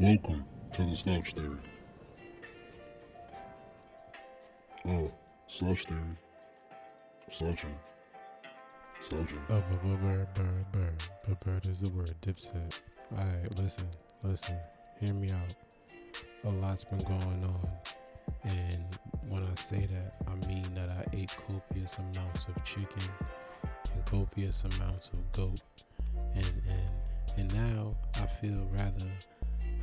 Welcome to the Slouch Theory. Oh, Slouch Theory. Slouching. Slouching. Oh, but bird, bird, bird, but bird is the word. Dipset. All right, listen, listen. Hear me out. A lot's been going on, and when I say that, I mean that I ate copious amounts of chicken and copious amounts of goat, and and and now I feel rather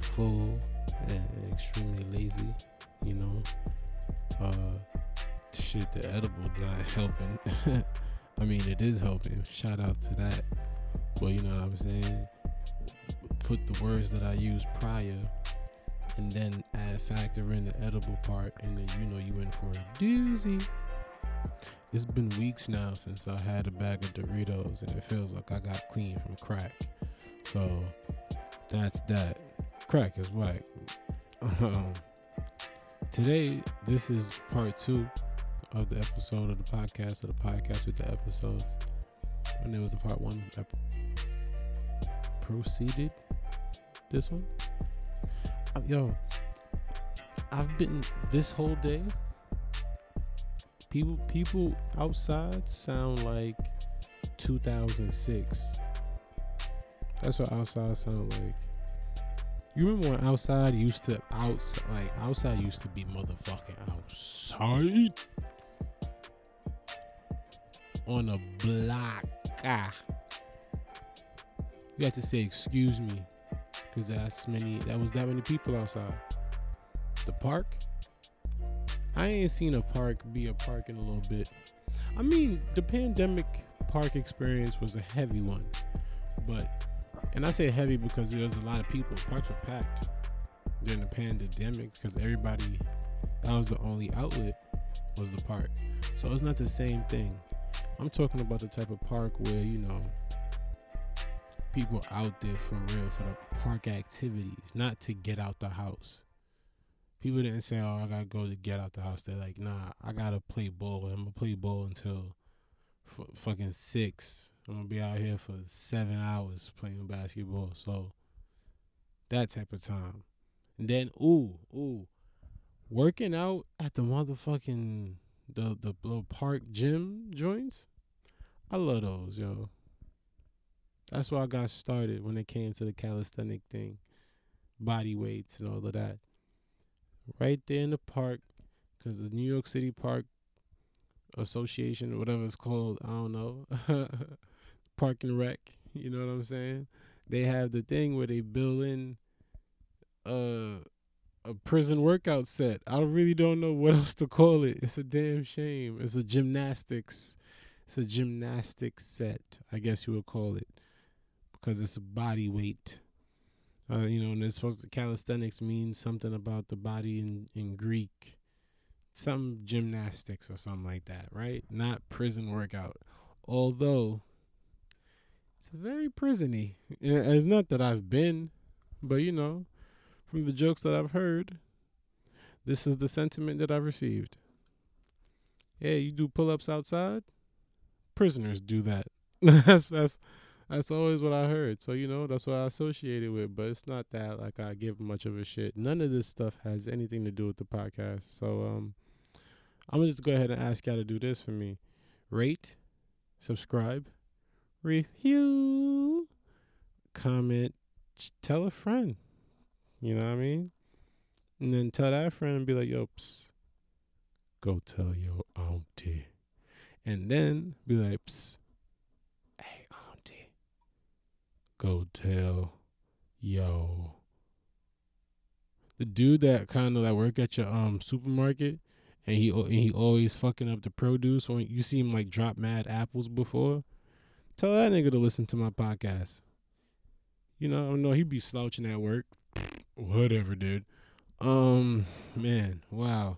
full and extremely lazy. You know, uh, shit, the edible not helping. I mean, it is helping. Shout out to that. But you know what I'm saying? Put the words that I used prior and then add factor in the edible part, and then you know you in for a doozy. It's been weeks now since I had a bag of Doritos, and it feels like I got clean from crack. So that's that. Crack is whack. Um, today, this is part two of the episode of the podcast of the podcast with the episodes. And it was a part one proceeded. This one, Uh, yo, I've been this whole day. People, people outside sound like 2006. That's what outside sound like. You remember when outside used to outside like outside used to be motherfucking outside on a block. Ah. You had to say excuse me because that's many. That was that many people outside. The park. I ain't seen a park be a park in a little bit. I mean, the pandemic park experience was a heavy one, but and I say heavy because there was a lot of people. Parks were packed during the pandemic because everybody that was the only outlet was the park. So it's not the same thing. I'm talking about the type of park where you know people out there for real for the park activities, not to get out the house. People didn't say, "Oh, I gotta go to get out the house." They're like, "Nah, I gotta play ball. I'm gonna play ball until f- fucking six. I'm gonna be out here for seven hours playing basketball." So that type of time. And then, ooh, ooh, working out at the motherfucking the the little park gym joints. I love those, yo. That's why I got started when it came to the calisthenic thing, body weights and all of that. Right there in the park, because the New York City Park Association, whatever it's called, I don't know, Park and Rec. You know what I'm saying? They have the thing where they build in uh, a prison workout set. I really don't know what else to call it. It's a damn shame. It's a gymnastics. It's a gymnastics set, I guess you would call it, because it's a body weight. Uh, you know, and it's supposed to calisthenics means something about the body in in Greek, some gymnastics or something like that, right? Not prison workout. Although it's very prisony. It's not that I've been, but you know, from the jokes that I've heard, this is the sentiment that I've received. Hey, you do pull ups outside? Prisoners do that. that's that's that's always what I heard. So you know, that's what I associated with. But it's not that like I give much of a shit. None of this stuff has anything to do with the podcast. So um I'm gonna just go ahead and ask y'all to do this for me. Rate, subscribe, review, comment, tell a friend. You know what I mean? And then tell that friend and be like, yo, psst, go tell your auntie. And then be like, psst, hey, auntie, go tell yo. The dude that kind of like work at your um supermarket and he and he always fucking up the produce when you see him like drop mad apples before. Tell that nigga to listen to my podcast. You know, I know he'd be slouching at work. Whatever, dude. Um, man, wow.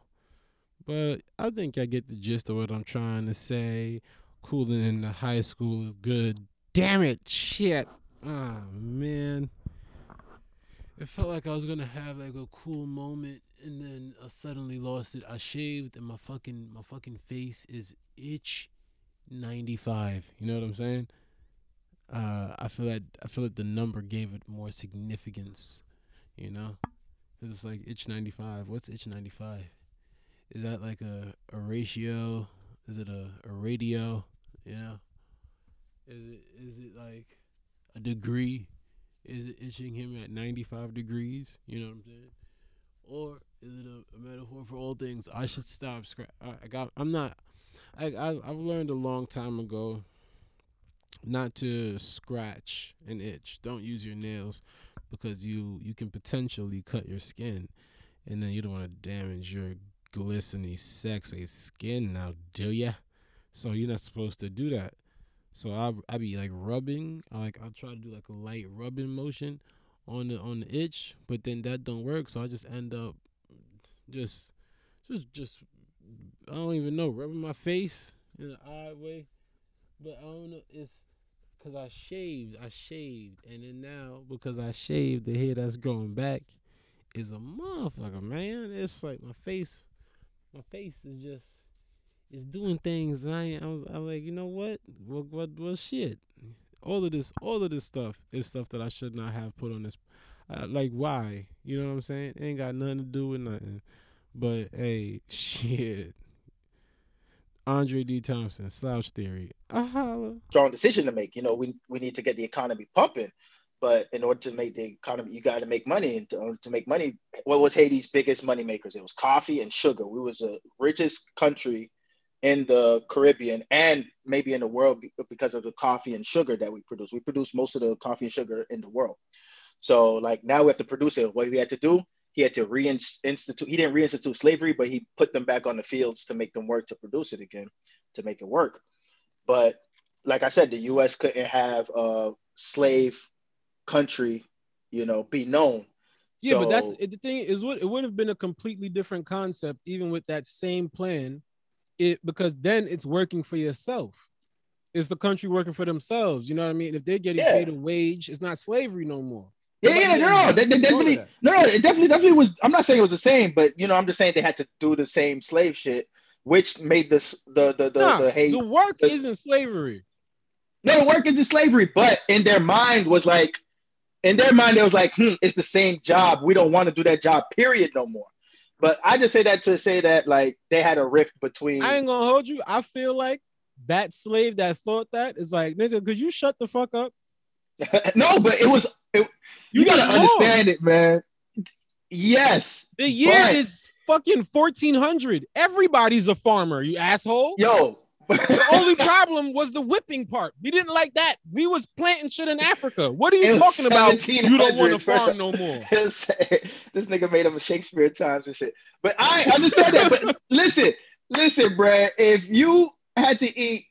But I think I get the gist of what I'm trying to say. Cooling in the high school is good. Damn it, shit. Ah, man. It felt like I was gonna have like a cool moment, and then I suddenly lost it. I shaved, and my fucking my fucking face is itch ninety five. You know what I'm saying? Uh, I feel that I feel like the number gave it more significance. You know, 'Cause it's like itch ninety five. What's itch ninety five? Is that like a a ratio? Is it a a radio? You know, is it is it like a degree? Is it itching him at ninety five degrees? You know what I'm saying? Or is it a, a metaphor for all things? I should stop. Scra- I, I got. I'm not. I, I I've learned a long time ago not to scratch an itch. Don't use your nails because you you can potentially cut your skin, and then you don't want to damage your glistening, sexy skin. Now, do ya? So you're not supposed to do that. So I I be like rubbing. I like I'll try to do like a light rubbing motion on the on the itch, but then that don't work. So I just end up just just just I don't even know rubbing my face in an odd way, but I don't know. It's because I shaved. I shaved, and then now because I shaved, the hair that's growing back is a motherfucker, man. It's like my face, my face is just is doing things, and I I'm, I'm like, you know what? What what what shit? All of this, all of this stuff is stuff that I should not have put on this. Uh, like why? You know what I'm saying? It ain't got nothing to do with nothing. But hey, shit. Andre D. Thompson, slouch theory. Holla. strong decision to make. You know, we we need to get the economy pumping, but in order to make the economy, you got to make money. And to, to make money, what was Haiti's biggest money makers? It was coffee and sugar. We was the richest country in the Caribbean and maybe in the world because of the coffee and sugar that we produce. We produce most of the coffee and sugar in the world. So like now we have to produce it. What we had to do, he had to reinstitute. He didn't reinstitute slavery, but he put them back on the fields to make them work to produce it again, to make it work. But like I said, the U.S. couldn't have a slave country, you know, be known. Yeah, but that's the thing is what it would have been a completely different concept even with that same plan. It because then it's working for yourself. It's the country working for themselves. You know what I mean? If they're getting Yeah. paid a wage, it's not slavery no more. Yeah, yeah, no, they, they definitely, no, no, it definitely, definitely was. I'm not saying it was the same, but you know, I'm just saying they had to do the same slave shit, which made this the the the, Nah, the hate. the work the- isn't slavery. No, the work isn't slavery, but in their mind was like, in their mind, it was like, hmm, it's the same job. We don't want to do that job, period, no more. But I just say that to say that like they had a rift between. I ain't gonna hold you. I feel like that slave that thought that is like, nigga, could you shut the fuck up? no, but it was. It, you, gotta wrong. understand it, man. Yes, The year but- is fucking 1400. Everybody's a farmer, you asshole. yo. The only problem was the whipping part. We didn't like that. We was planting shit in Africa. What are you talking about? You don't want to 1700 first- farm no more. this nigga made him a Shakespeare times and shit. But I understand that. But listen, listen, bruh. If you had to eat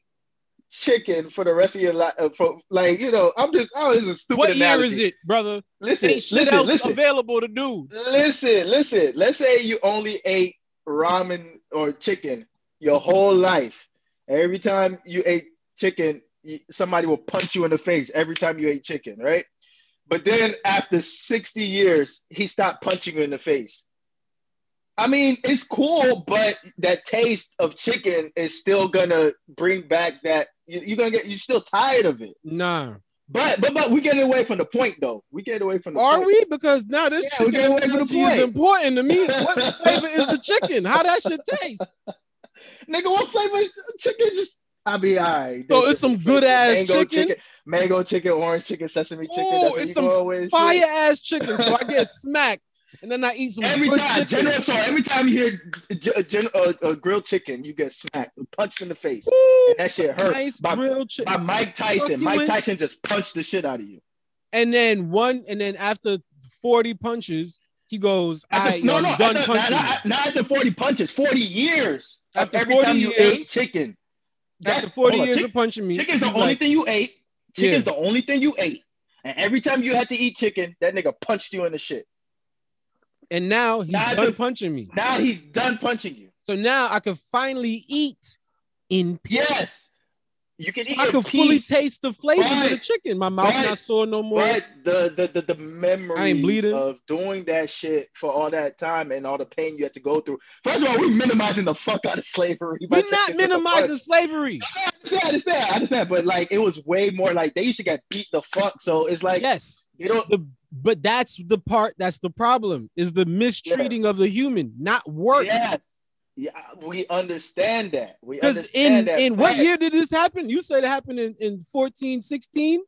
chicken for the rest of your life, uh, for like you know, I'm just oh, this is a stupid. What year is it, brother? Listen, Ain't shit listen, else listen, available to do. listen, listen. Let's say you only ate ramen or chicken your whole life. Every time you ate chicken, somebody will punch you in the face every time you ate chicken, right? But then after 60 years, he stopped punching you in the face. I mean, it's cool, but that taste of chicken is still gonna bring back that you, you're gonna get you're still tired of it. Nah. But but but we getting away from the point though. We get away from the Are point. we? Because now this Yeah, chicken away from the analogy is important to me. What flavor is the chicken? How that should taste? Nigga, what flavor is chicken? Just I be all right. So it's some good-ass mango chicken? mango chicken, orange chicken, sesame chicken. That's it's some Fire ass chicken. So I get smacked, and then I eat some Every time, chicken. General, so every time you hear gen- uh, uh, grilled chicken, you get smacked, punched in the face, Ooh, and that shit hurt. nice by, grilled chicken. by Mike Tyson. Mike Tyson just punched the shit out of you. And then one, and then after 40 punches, he goes, After- right, yo, I'm done after, punching. not, not after 40 punches, 40 years After every 40 time you years- ate chicken. After That's- 40 on, years of punching me, Chicken's the only like, thing you ate. Chicken's Yeah. the only thing you ate. And every time you had to eat chicken, that nigga punched you in the shit. And now he's Now done the- punching me. Now he's done punching you. So now I can finally eat in peace. Yes. You can eat I can fully taste the flavors of the chicken. My mouth's but- not sore no more. But the the the, the memory bleeding. of doing that shit for all that time and all the pain you had to go through. First of all, we're minimizing the fuck out of slavery. We're not minimizing slavery. I understand, I understand, I understand, but like it was way more like they used to get beat the fuck. So it's like Yes. you don't The but that's the part that's the problem is the mistreating of the human, not work. Yeah, yeah, we understand that. We Because understand in that. in what year did this happen? You said it happened in, in 14, 16?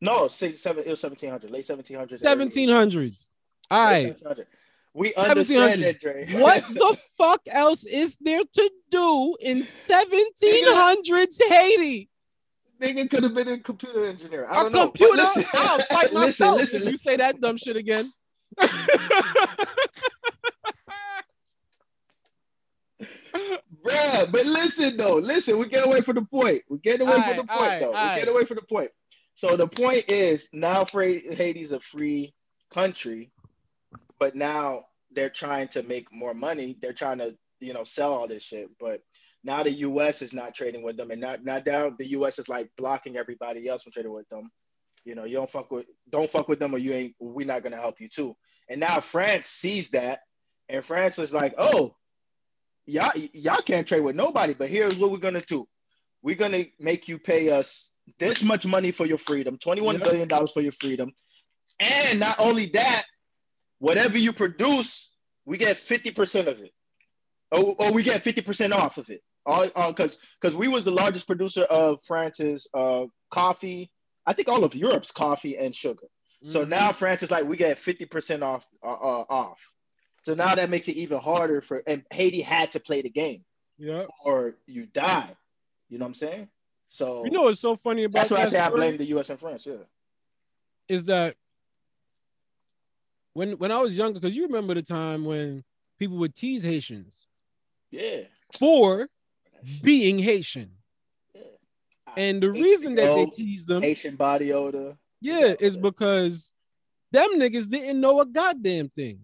No, six, seven, it was 1700, late 1700s. 1700s. All right. 1700. We understand that, Dre. What the fuck else is there to do in 1700s Haiti? Nigga could have been a computer engineer. I A don't know. but computer? listen- I'll fight myself listen, if you say that dumb shit again. Bruh, but listen though, listen, we get away from the point. We get away from the point aight, though. We get away from the point. So the point is now Haiti's a free country, but now they're trying to make more money. They're trying to, you know, sell all this shit. But now the US is not trading with them, and not not now the US is like blocking everybody else from trading with them. You know, you don't fuck with don't fuck with them or you ain't we're not gonna help you too. And now France sees that, and France was like, oh, y'all y'all can't trade with nobody, but here's what we're gonna do. We're gonna make you pay us this much money for your freedom, twenty-one billion dollars for your freedom. And not only that, whatever you produce, we get 50% of it. Or, or we get 50% off of it. All because because we was the largest producer of France's uh, coffee. I think all of Europe's coffee and sugar. So Mhm. now France is like, we get 50% off uh, uh, off. So now that makes it even harder for and Haiti had to play the game yeah. or you die. You know what I'm saying? So You know what's so funny about that's why I that say I blame the US and France. Yeah. is that when when I was younger, because you remember the time when people would tease Haitians Yeah. for Mm-hmm. being Haitian. And the reason that they tease them, Haitian body odor. yeah, is because them niggas didn't know a goddamn thing.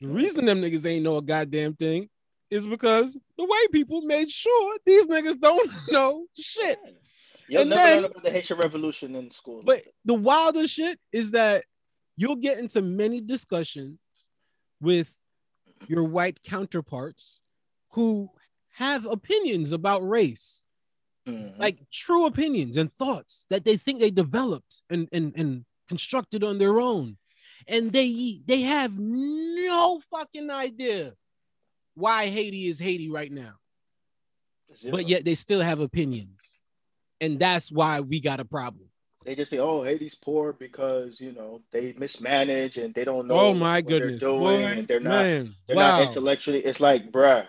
The reason them niggas ain't know a goddamn thing is because the white people made sure these niggas don't know shit. You'll And never then- learn about the Haitian Revolution in school. But the wildest shit is that you'll get into many discussions with your white counterparts who have opinions about race, Mhm. like true opinions and thoughts that they think they developed and, and, and constructed on their own. And they they have no fucking idea why Haiti is Haiti right now. Zero. But yet they still have opinions. And that's why we got a problem. they just say, "Oh, Haiti's poor because you know they mismanage and they don't know." Oh my what they're goodness. doing Boy, and they're not man. they're wow. not intellectually. It's like, bruh,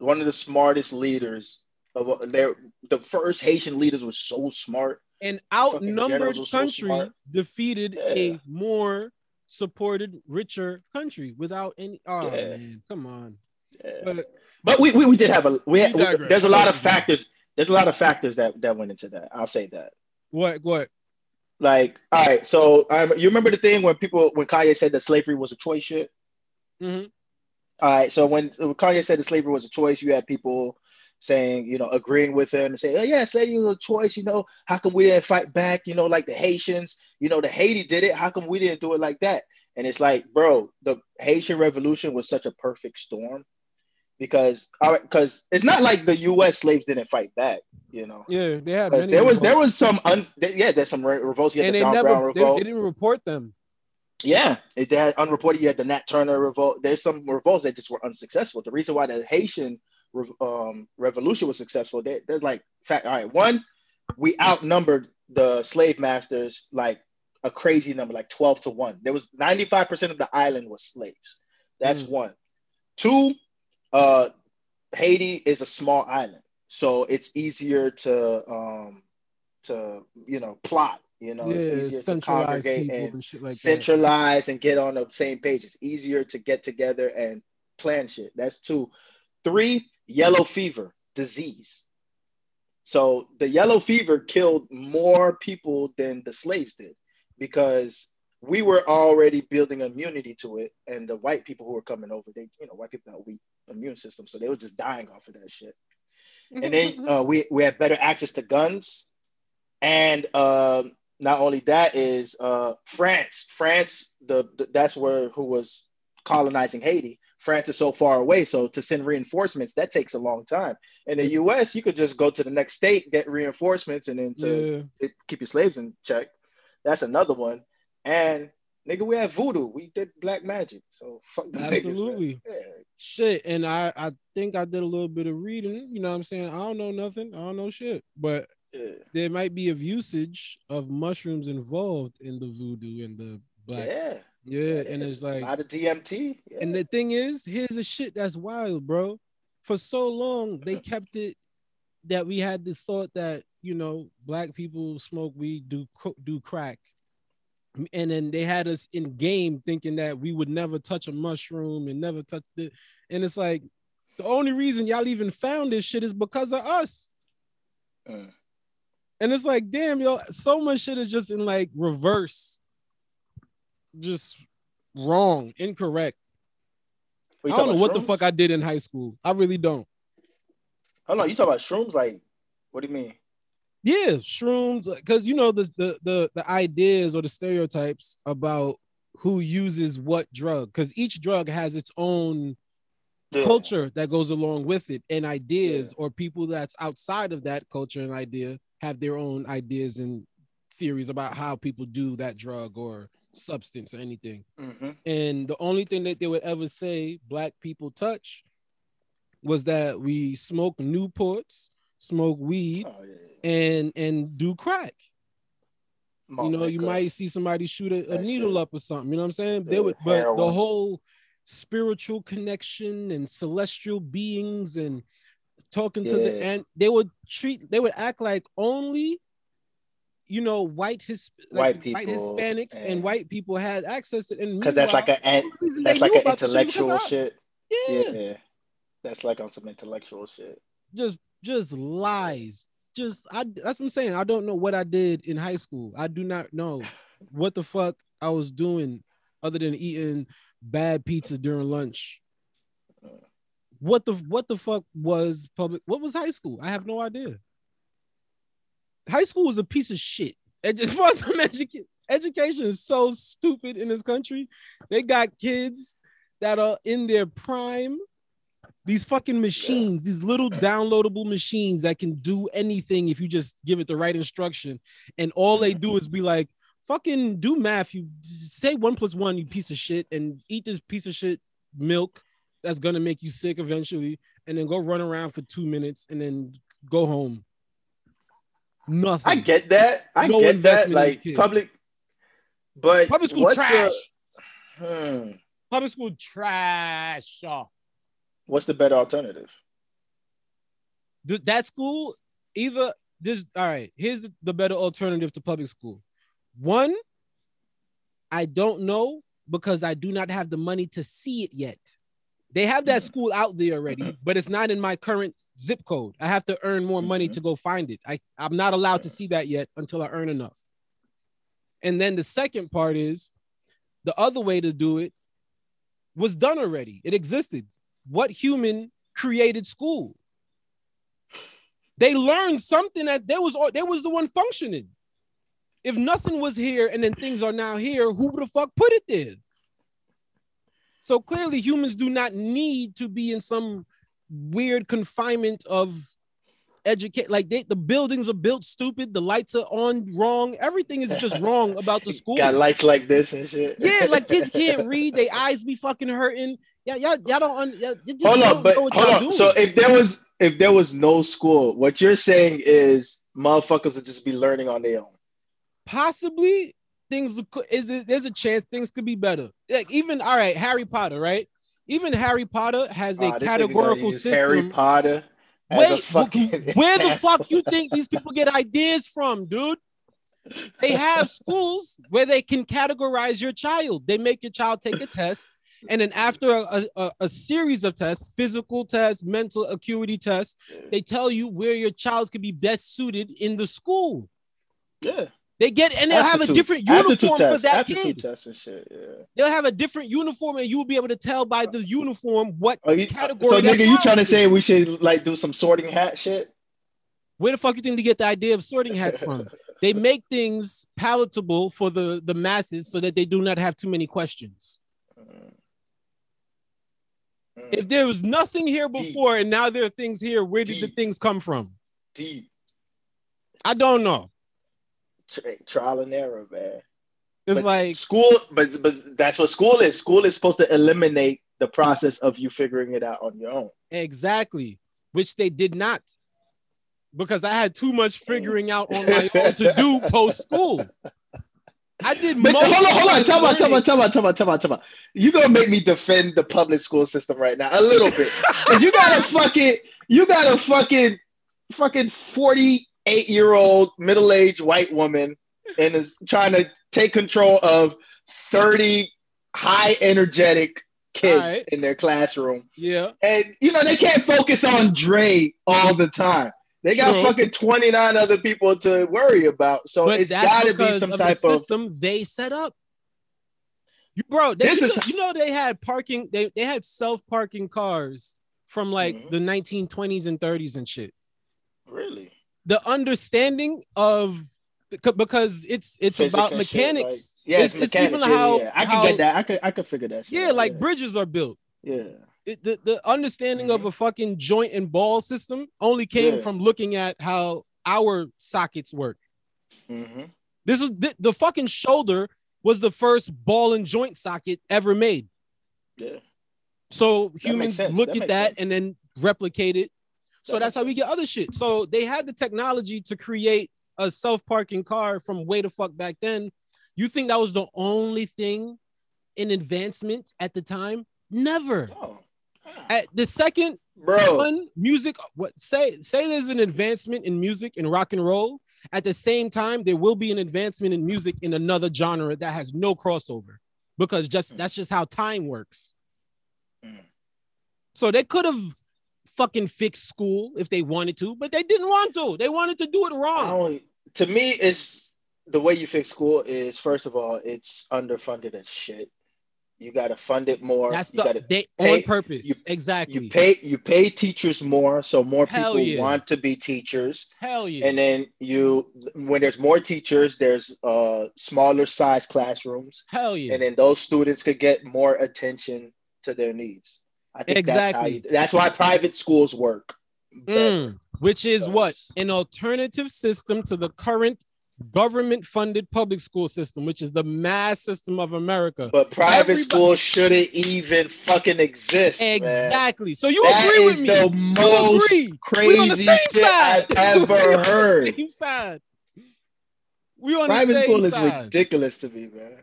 one of the smartest leaders of their the first Haitian leaders was so smart. An outnumbered were so country defeated Yeah. a more supported, richer country without any. Oh Yeah. man, come on. Yeah. But But we, we, we did have a we, We we- there's a lot of factors. There's a lot of factors that that went into that. I'll say that. what? What? Like, all right, so um, you remember the thing when people when Kanye said that slavery was a choice shit? Mhm. All right, so when, Kanye said that slavery was a choice, you had people saying, you know, agreeing with him and saying, oh yeah, slavery was a choice. You know, how come we didn't fight back? You know, like the Haitians, you know, the Haiti did it. How come we didn't do it like that? And it's like, bro, the Haitian Revolution was such a perfect storm because, because it's not like the U.S. slaves didn't fight back. You know, Yeah, they had there was there was some un, yeah, there's some re- revolts. Had and the they John never they, they didn't report them. Yeah, it, they had unreported. You had the Nat Turner revolt. There's some revolts that just were unsuccessful. The reason why the Haitian um, revolution was successful, there, there's like fact. All right, one, we outnumbered the slave masters like a crazy number, like 12 to one. There was 95% of the island was slaves. That's Mm. one. Two, uh, Haiti is a small island, so it's easier to um, to you know plot. You know, yeah, it's easier to centralized congregate and and shit like that. centralize and get on the same page. It's easier to get together and plan shit. That's two. Three, yellow fever disease. So the yellow fever killed more people than the slaves did because we were already building immunity to it. And the white people who were coming over, they, you know, white people have a weak immune system. So they were just dying off of that shit. And then uh, we, we had better access to guns. And um, not only that is uh, France. France, the, the that's where who was colonizing Haiti. France is so far away, so to send reinforcements that takes a long time. In the U.S., you could just go to the next state, get reinforcements, and then to yeah. it- keep your slaves in check. That's another one. And Nigga, we had voodoo. We did black magic. So fuck the niggas. Absolutely. Yeah. shit and i i think i did a little bit of reading you know what i'm saying i don't know nothing i don't know shit but Yeah. there might be a usage of mushrooms involved in the voodoo and the black Yeah. yeah, and it's like a lot of DMT. Yeah. and the thing is here's the shit that's wild bro for so long they kept it that we had the thought that you know black people smoke weed do do crack and then they had us in game thinking that we would never touch a mushroom and never touch it and it's like the only reason y'all even found this shit is because of us Mm. And it's like damn yo so much shit is just in like reverse just wrong incorrect I don't know what the fuck I did in high school. I really don't. Oh no, you talk about shrooms? Like, what do you mean? Yeah, shrooms, because you know the, the the the ideas or the stereotypes about who uses what drug, because each drug has its own Yeah. culture that goes along with it, and ideas, or people that's outside of that culture and idea have their own ideas and theories about how people do that drug or substance or anything. Mhm. And the only thing that they would ever say black people touch was that we smoke Newports, smoke weed, Oh, yeah. and and do crack. You know, you might see somebody shoot a, a needle shit. up or something. You know what I'm saying? They would, but the whole spiritual connection and celestial beings and talking to the Yeah. and they would treat they would act like only you know white his White like, people Hispanics and, and- white people had access to and because that's like a the that's like an about the shit was intellectual shit. Yeah. Yeah, that's like on some intellectual shit. just just lies. Just I that's what I'm saying. I don't know what I did in high school. I do not know what the fuck I was doing other than eating bad pizza during lunch. Mm. What the what the fuck was public? What was high school? I have no idea. High school was a piece of shit. Just for some education, education is so stupid in this country. They got kids that are in their prime these fucking machines, these little downloadable machines that can do anything if you just give it the right instruction. And all they do is be like, fucking do math. You say one plus one, you piece of shit, and eat this piece of shit milk that's gonna make you sick eventually, and then go run around for two minutes and then go home. Nothing. I get that. I No get that. investment in the Like public, but Public school trash. A, hmm, Public school trash. what's the better alternative? Th- that school either this all right here's the better alternative to public school one i don't know because i do not have the money to see it yet they have that school out there already but it's not in my current zip code. I have to earn more money Mhm. to go find it. I, i'm not allowed to see that yet until i earn enough. And then the second part is the other way to do it was done already. It existed. What human created school? They learned something that there was there was the one functioning. If nothing was here and then things are now here, who the fuck put it there? So clearly, humans do not need to be in some weird confinement of educate. Like they, the buildings are built stupid, the lights are on wrong, everything is just wrong about the school. Got lights like this and shit. Yeah, like kids can't read, their eyes be fucking hurting. Yeah, y'all, y'all don't. Un- y'all, just hold don't on, but know what hold on. doing. So if there was if there was no school, what you're saying is motherfuckers would just be learning on their own. possibly things is it, there's a chance things could be better. Like even all right, Harry Potter, right? Even Harry Potter has a ah, this nigga gonna categorical system. Harry Potter. Wait, fucking where the example. fuck you think these people get ideas from, dude? They have schools where they can categorize your child. They make your child take a test, and then after a, a, a series of tests, physical tests, mental acuity tests, they tell you where your child could be best suited in the school. Yeah. They get and they'll have a different uniform for tests, that kid. tests and shit. Yeah. They'll have a different uniform, and you will be able to tell by the uniform what Oh, you, category. so nigga, you trying to say we should like do some sorting hat shit? where the fuck you think they get the idea of sorting hats from? they make things palatable for the the masses so that they do not have too many questions. Mm. Mm. If there was nothing here before and now there are things here, where did the things come from? Deep I don't know. Tri- trial and error, man. It's But like school, but but that's what school is. School is supposed to eliminate the process of you figuring it out on your own. exactly, which they did not, because I had too much figuring out on my mm. own to do post school. I did. Most hold on, hold on. Tell me, tell me, tell me, tell me, tell me, tell me. You gonna make me defend the public school system right now a little bit? you got a fucking, you got a fucking, fucking forty-eight year old middle aged white woman and is trying to take control of thirty high energetic kids Alright. in their classroom, Yeah, and you know they can't focus on Dre all the time. They got True. fucking twenty nine other people to worry about, so but it's got to be some of type the of. system they set up. You bro, they, This you, is- know, you know they had parking. They they had self parking cars from like Mhm. the 1920s and 30s and shit. Really? The understanding of because it's it's Physics about shit, mechanics. like- yeah, it's, it's, it's even yeah, how, yeah. I how- can get that. I could I could figure that. Shit Yeah, out, like yeah. bridges are built. Yeah. It, the the understanding of Mhm. a fucking joint and ball system only came Yeah. from looking at how our sockets work. hmm This is the, the fucking shoulder was the first ball and joint socket ever made. Yeah. So humans look That at that sense. and then replicate it. So that's how we get other shit. So they had the technology to create a self-parking car from way the fuck back then. You think that was the only thing in advancement at the time? Never. Oh. Ah. At the second Bro. one music what say say there's an advancement in music and rock and roll at the same time there will be an advancement in music in another genre that has no crossover because just Mm. that's just how time works Mm. so they could have fucking fix school if they wanted to but they didn't want to they wanted to do it wrong to me, it's the way you fix school is first of all, it's underfunded as shit. You got to fund it more. that's you the they pay- on purpose you- exactly you pay you pay teachers more, so more Hell people yeah. want to be teachers. hell yeah And then you, when there's more teachers, there's uh smaller size classrooms. hell yeah and then those students could get more attention to their needs. I think that's Exactly. you, that's why private schools work. Mm, which is what an alternative system to the current government funded public school system, which is the mass system of America. But private Everybody- schools shouldn't even fucking exist. man. exactly. So you That agree with is me? the you most? We on the crazy same shit side. I've We ever on the heard. Same side. We on Private the same school is ridiculous to me, man.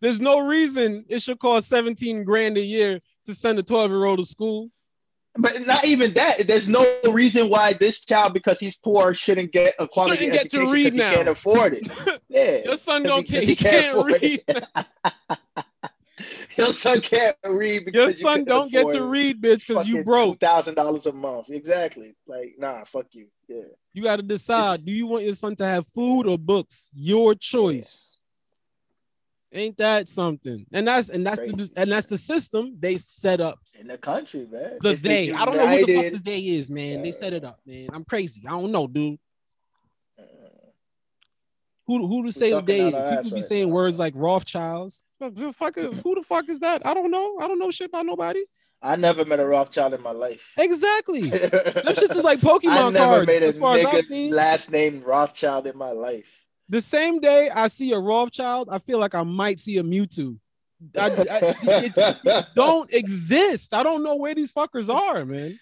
There's no reason it should cost 17 grand a year to send a 12 year old to school. But not even that. There's no reason why this child, because he's poor, shouldn't get a quality Shouldn't get to read because he can't afford it. Yeah. Your son don't he-. 'cause He, can't, afford read. Your son can't read because Your son couldn't don't get to read, bitch, because you broke. Thousand dollars a month. Exactly. Like, nah, fuck you. Yeah. You got to decide: do you want your son to have food or books? Your choice. Ain't that something? And that's and that's the and that's the system they set up. In the country, man. The It's they. I don't know who the fuck the they is, man. They set it up, man. I'm crazy. I don't know, dude. Uh, Who who to say the day is? People be right saying now, words like Rothschilds. Fuck, the fuck is- who the fuck is that? I don't know. I don't know shit about nobody. I never met a Rothschild in my life. Exactly. Them shits is like Pokemon I never cards, made a as far as I've seen. last name Rothschild in my life. The same day I see a Rothschild, I feel like I might see a Mewtwo. I, I- it's, it don't exist. I don't know where these fuckers are, man.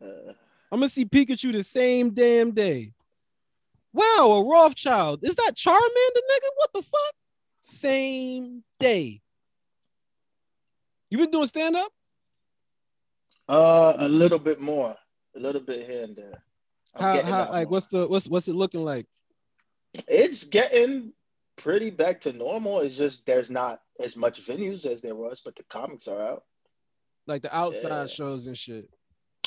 I'm gonna see Pikachu the same damn day. Wow, a Rothschild. Is that Charmander, nigga? What the fuck? Same day. You been doing stand up? uh, a little bit more, a little bit here and there. I'm How, how like more. what's the what's what's it looking like? It's getting pretty back to normal. It's just there's not as much venues as there was, but the comics are out. Like the outside Yeah. shows and shit.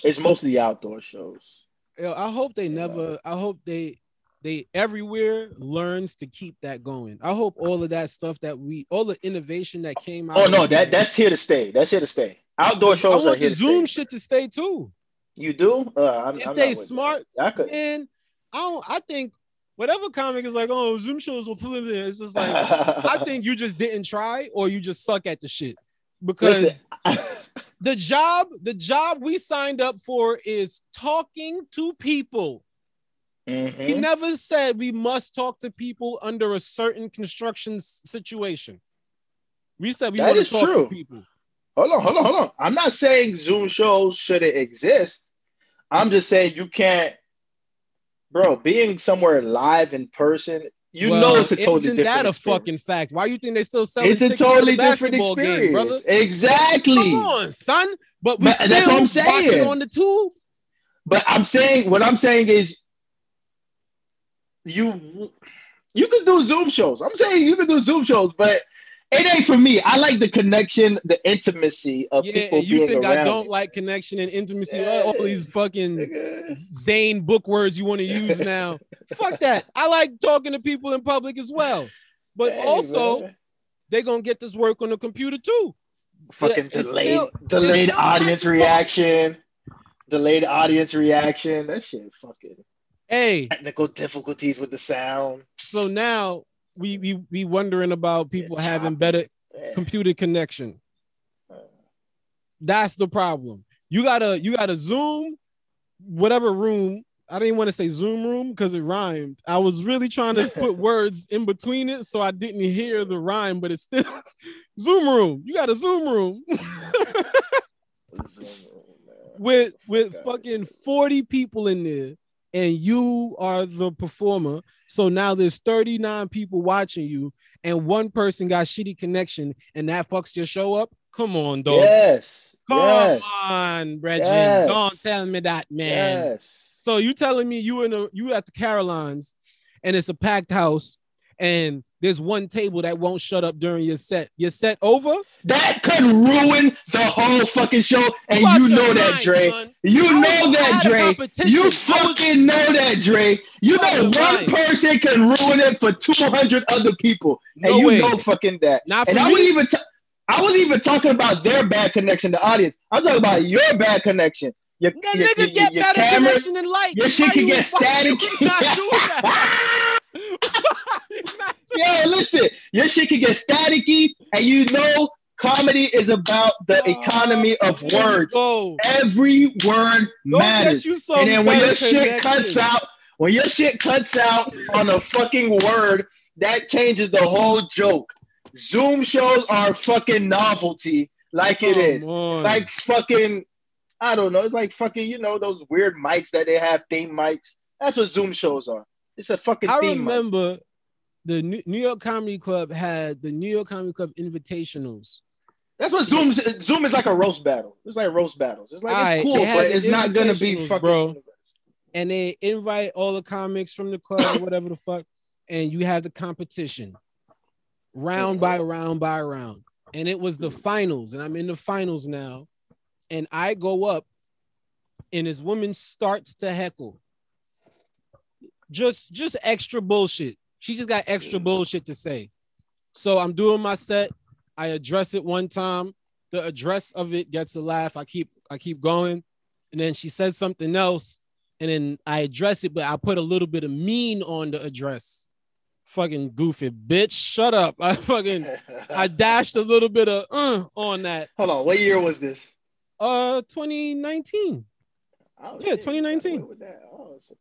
It's mostly outdoor shows. Yo, I hope they Yeah. never. I hope they they everywhere learns to keep that going. I hope all of that stuff that we all the innovation that came out. Oh no, that that's here to stay. That's here to stay. Outdoor shows are want here the Zoom stay. shit to stay too. You do? Uh, I'm, If I'm they smart. I could. And I don't. I think whatever comic is like, oh, Zoom shows will flip it. It's just like I think you just didn't try or you just suck at the shit because the job the job we signed up for is talking to people Mhm. He never said we must talk to people under a certain construction situation. We said we That want to talk true. to people. Hold on, hold on, hold on. I'm not saying Zoom shows shouldn't exist. I'm just saying you can't, bro. Being somewhere live in person, you Well, know it's a totally isn't different. that a experience. fucking fact? Why you think they still sell? It's a totally different experience, brother? exactly. Come on, son. But we But still that's what I'm saying. on the tube. But I'm saying what I'm saying is you you can do Zoom shows. I'm saying you can do Zoom shows, but it ain't for me. I like the connection, the intimacy of Yeah, people you being think around. I don't me. like connection and intimacy? Yeah. All, these fucking Zane book words you want to use now. Fuck that. I like talking to people in public as well. But Hey, also, man. they gonna get this work on the computer too. fucking it's delayed still- delayed audience reaction. Delayed audience reaction. That shit fucking Hey, technical difficulties with the sound. so now we we we wondering about people having better computer connection. That's the problem. You gotta you gotta zoom whatever room. I didn't want to say Zoom room because it rhymed. I was really trying to put words in between it so I didn't hear the rhyme, but it's still Zoom room. You got a Zoom room Zoom, man. with with Fuck fucking 40 people in there and you are the performer. So now there's 39 people watching you and one person got shitty connection and that fucks your show up. Come on, dog. Yes. Come yes. on, Reggie. Yes. Don't tell me that, man. Yes. So you telling me you in a you at the Carolines and it's a packed house and there's one table that won't shut up during your set. Your set over? That could ruin the whole fucking show, and Watch you know that, mind, Dre. son. You I know that, at Dre. You was- fucking know that, Dre. You know one mind. person can ruin it for 200 other people, No and you way. know fucking that. Not And I was even t- I was even talking about their bad connection, the audience. I'm talking about your bad connection. Your, That your, nigga your, get your better camera, connection in light. your shit can you- get why you static. not doing that? Why you not doing Yo, listen, your shit can get staticky, and you know comedy is about the that? economy of words. Go. Every word Go matters. you And then when your shit cuts connection. out, when your shit cuts out on a fucking word, that changes the whole joke. Zoom shows are fucking novelty, like it Come is. on. Like fucking, I don't know. It's like fucking, you know, those weird mics that they have, theme mics. That's what Zoom shows are. It's a fucking I theme remember the New York Comedy Club had the New York Comedy Club Invitationals. That's what Zoom Zoom is like a roast battle. It's like roast battles. It's like it's cool, but it's not gonna be fucking. bro. and they invite all the comics from the club or whatever the fuck, and you have the competition round by round by round. And it was the finals, and I'm in the finals now. And I go up, and this woman starts to heckle. Just just extra bullshit. She just got extra bullshit to say. So I'm doing my set. I address it one time. The address of it gets a laugh. I keep I keep going. And then she says something else and then I address it, but I put a little bit of mean on the address. Fucking goofy bitch, shut up. I fucking I dashed a little bit of uh on that. Hold on, what year was this? Uh 2019. Oh, Yeah, shit, 2019. what with that? Oh, so-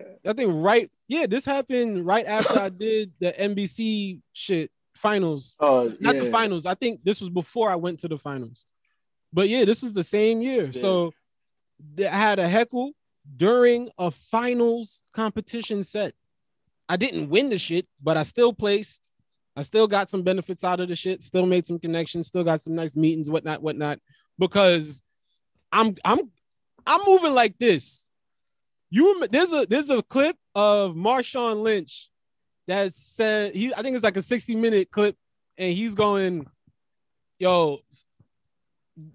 okay. I think right, yeah, this happened right after I did the NBC shit finals. Oh, Not yeah. the finals. I think this was before I went to the finals. But yeah, this was the same year. Yeah. So I had a heckle during a finals competition set. I didn't win the shit, but I still placed. I still got some benefits out of the shit. Still made some connections. Still got some nice meetings, whatnot, whatnot. Because I'm I'm I'm moving like this. You there's a there's a clip of Marshawn Lynch that said he I think it's like a 60 minute clip, and he's going, "Yo,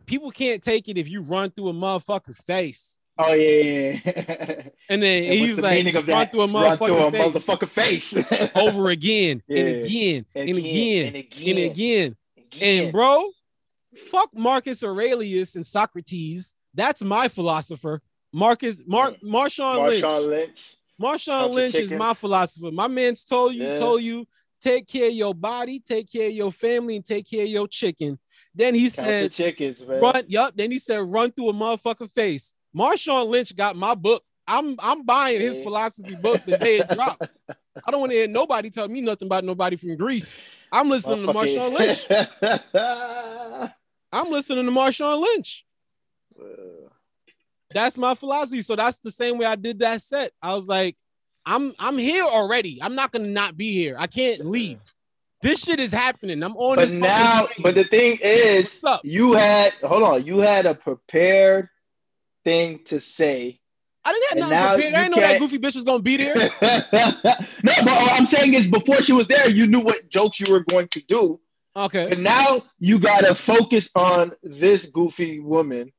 people can't take it if you run through a motherfucker face." Oh yeah, yeah. yeah. And then And he was the like, "Run that? through a Run through a motherfucker face motherfucker face. over again and again and again and and again, again." again. And bro, fuck Marcus Aurelius and Socrates. That's my philosopher. Marcus Mar- Marshawn Lynch. Marshawn Lynch. Marshawn Bunch of Lynch is my philosopher. My man's told you, Yeah. told you, take care of your body, take care of your family, and take care of your chicken. Then he Count said, chickens, man. run, yup. Then he said, run through a motherfucker face. Marshawn Lynch got my book. I'm I'm buying his philosophy book the day it dropped. I don't want to hear nobody tell me nothing about nobody from Greece. I'm listening to Marshawn Lynch. Lynch. I'm listening to Marshawn Lynch. That's my philosophy. So that's the same way I did that set. I was like, I'm I'm here already. I'm not gonna not be here. I can't leave. This shit is happening. I'm on but now, but the thing is, you had hold on, you had a prepared thing to say. I didn't have nothing prepared. I didn't know that goofy bitch was gonna be there. no, but all I'm saying is, before she was there, you knew what jokes you were going to do. Okay. But now you gotta focus on this goofy woman,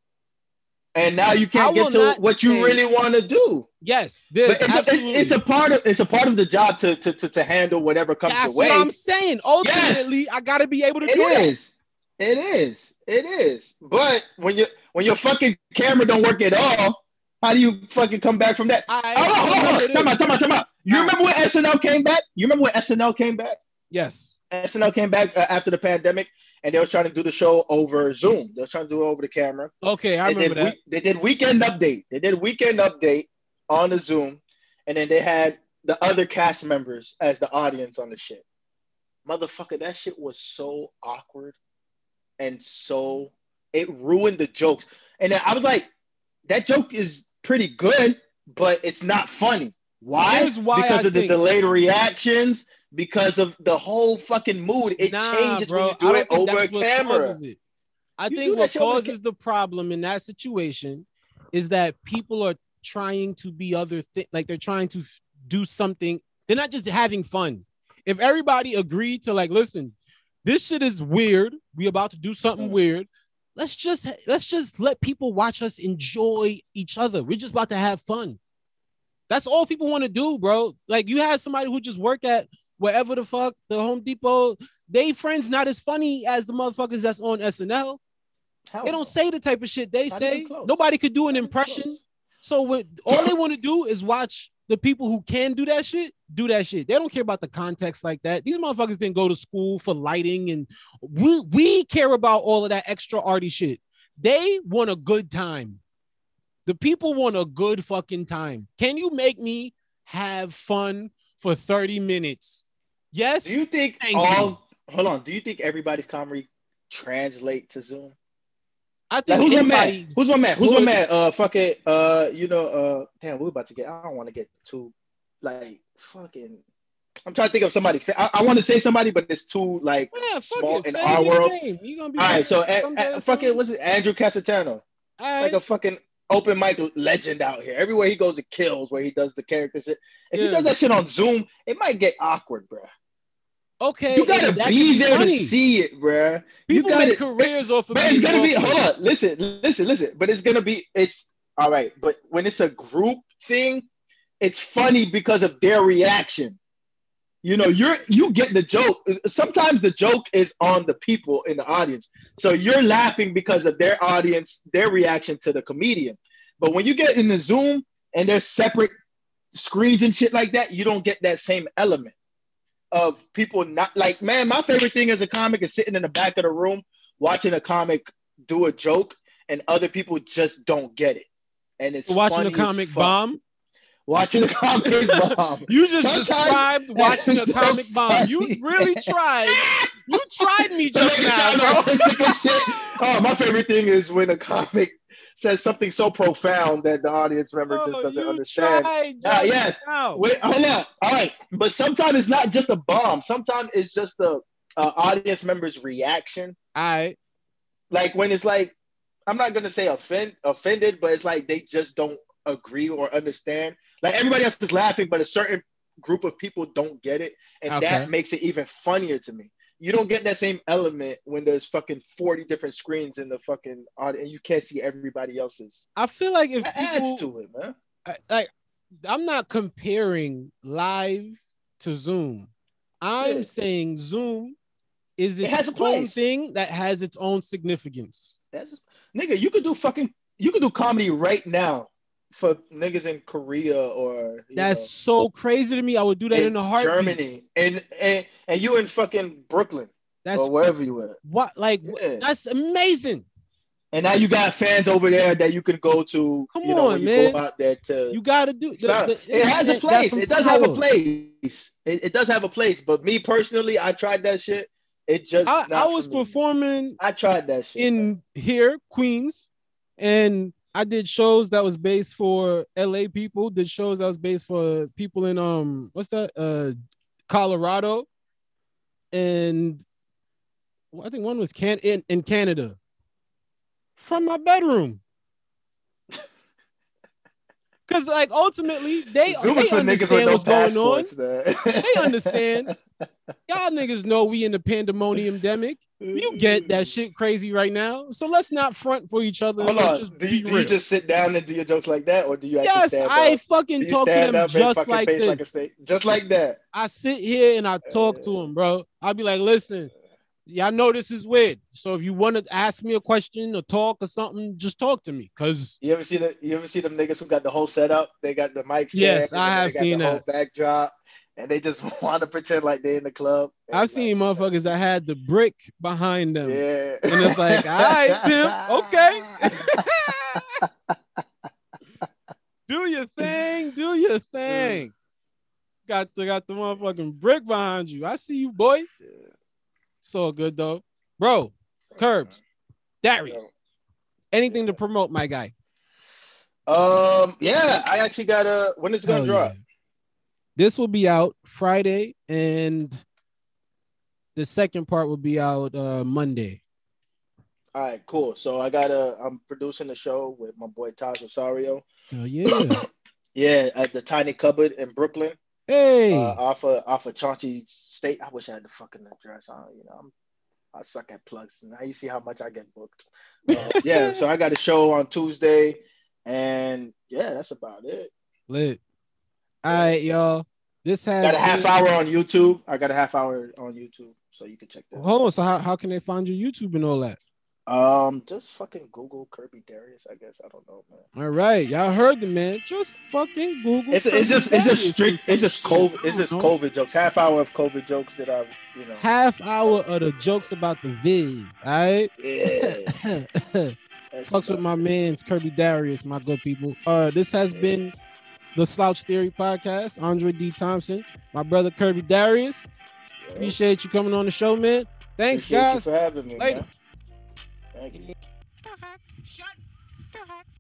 and now you can't get to what you really want to do. Yes. But it's a, it's a part of it's a part of the job to to to, to handle whatever comes That's your way. That's what I'm saying. Ultimately, I gotta be able to It do that. is. It is. It is. But when you when your fucking camera don't work at all, how do you fucking come back from that? I, Hold on, hold on, hold on. remember Time out, this. time out, time out. You remember when SNL came back? You remember when SNL came back? Yes. SNL came back uh, after the pandemic, and they was trying to do the show over Zoom. They was trying to do it over the camera. Okay, I they remember did that. week- they did weekend update. They did weekend update on the Zoom, and then they had the other cast members as the audience on the shit. Motherfucker, that shit was so awkward and so it ruined the jokes. And then I was like, that joke is pretty good, but it's not funny. Why? Here's why because I of the delayed reactions, because of the whole fucking mood. It nah, changes bro. when you do I it think over what camera. I You think what causes the problem in that situation is that people are trying to be other things, like they're trying to f- do something. They're not just having fun. If everybody agreed to like, listen, this shit is weird. We about to do something Mhm. weird. Let's just let's just let people watch us enjoy each other. We're just about to have fun. That's all people want to do, bro. Like you have somebody who just work at wherever the fuck the Home Depot. They friends not as funny as the motherfuckers that's on SNL. Hell They don't say the type of shit they say. Nobody could do an impression. So what all they want to do is watch the people who can do that shit do that shit. They don't care about the context like that. These motherfuckers didn't go to school for lighting and we we care about all of that extra arty shit. They want a good time. The people want a good fucking time. Can you make me have fun for 30 minutes? Yes. Do you think all? Hold on. Do you think everybody's comedy translate to Zoom? I Like think who's my man? Who's my man? Who's one man? Uh, fucking. Uh, you know. Uh, damn. We're about to get. I don't want to get too, like, fucking. I'm trying to think of somebody. I, I want to say somebody, but it's too like Yeah, small it. in Say our world. name. You gonna be All right. So, like, uh, someday or uh, fucking. What's it? Andrew Casatano. Right. Like a fucking open mic legend out here. Everywhere he goes, it kills. Where he does the character shit. If he does that shit on Zoom, it might get awkward, bruh. Okay, You gotta be there funny. to see it, bruh. You People gotta- make careers off of But it's gonna be hold on, listen, listen, listen. But it's gonna be it's all right. But when it's a group thing, it's funny because of their reaction. You know, you're you get the joke. Sometimes the joke is on the people in the audience. So you're laughing because of their audience, their reaction to the comedian. But when you get in the Zoom and there's separate screens and shit like that, you don't get that same element of people not like, man, my favorite thing as a comic is sitting in the back of the room watching a comic do a joke and other people just don't get it. And it's watching a comic bomb. Watching a comic bomb. You just Sometimes- described watching a so comic bomb. You really tried. You tried me just now, bro. artistic and shit. Oh, my favorite thing is when a comic says something so profound that the audience member just Oh, doesn't you understand. tried just yes. Wait, hold on. All right, but sometimes it's not just a bomb. Sometimes it's just the uh, audience member's reaction. All right. Like when it's like, I'm not gonna say offend offended, but it's like they just don't agree or understand. Like everybody else is laughing, but a certain group of people don't get it, and Okay. that makes it even funnier to me. You don't get that same element when there's fucking 40 different screens in the fucking audience, and you can't see everybody else's. I feel like if That people, adds to it, man. I- like I'm not comparing live to Zoom. I'm Yeah. saying Zoom is It its has a own place. thing that has its own significance. That's nigga, you could do fucking you could do comedy right now for niggas in Korea or That's know, so crazy to me. I would do that in, a heartbeat. Germany and, and and you in fucking Brooklyn That's or wherever you at. what like Yeah. that's amazing. And now you got fans over there that you can go to. Come you know, on, when you man. Go out there to. You gotta do. The- the it has a place. It does have a place. It, it does have a place. But me personally, I tried that shit. It just. I, I was performing I tried that shit. man. in here, Queens, and I did shows that was based for LA people, did shows that was based for people in um what's that? Uh Colorado. And I think one was can in, in Canada. From my bedroom. Cause like ultimately they, Zooming they understand no what's going on. They understand. Y'all niggas know we in the pandemonium demic. You get that shit crazy right now. So let's not front for each other. Hold let's on. just Do you, do you just sit down and do your jokes like that, or do you yes, I up? fucking talk to them just like this. like just like that. I sit here and I talk to uh, them, bro. I'll be like, listen, y'all know this is weird. So if you want to ask me a question or talk or something, just talk to me. Cause You ever see the you ever see them niggas who got the whole setup? They got the mics. Yes, there, I have they got seen the whole that. backdrop, and they just want to pretend like they in the club. I've seen like, motherfuckers that had the brick behind them. Yeah, And it's like, all right, pimp, okay. Do your thing, do your thing. Mm. Got the got the motherfucking brick behind you. I see you, boy. It's all good though. Bro, Curbs, Darius. Anything to promote, my guy. Um, yeah, I actually got a. When is it gonna Hell drop? yeah. This will be out Friday, and the second part will be out uh Monday. All right, cool. So I got a. I'm producing a show with my boy Taj Osario. Oh yeah. Yeah, at the Tiny Cupboard in Brooklyn, hey. uh, off of off of Chauncey Street. I wish I had the fucking address. I, you know, I'm, I suck at plugs. Now you see how much I get booked. Uh, yeah, so I got a show on Tuesday, and yeah, that's about it. Lit. All right, y'all. This has Got a half been- hour on YouTube. I got a half hour on YouTube, so you can check that. Hold on. So how, how can they find your YouTube and all that? Um, just fucking Google Kirby Darius. I guess I don't know, man. All right, y'all heard the man. Just fucking Google. It's it's Kirby just it's just Darius or strict. It's just. COVID. I It's just. COVID jokes. Half hour of COVID jokes that I, you know. Half hour of the jokes about the vid. All right. Yeah. Fucks with my man's Kirby Darius, my good people. Uh, this has been the Slouch Theory podcast. Andre D. Thompson, my brother Kirby Darius. Yeah. Appreciate you coming on the show, man. Thanks, Appreciate you guys. for having me. Later. Man. Thank you. Shut the heck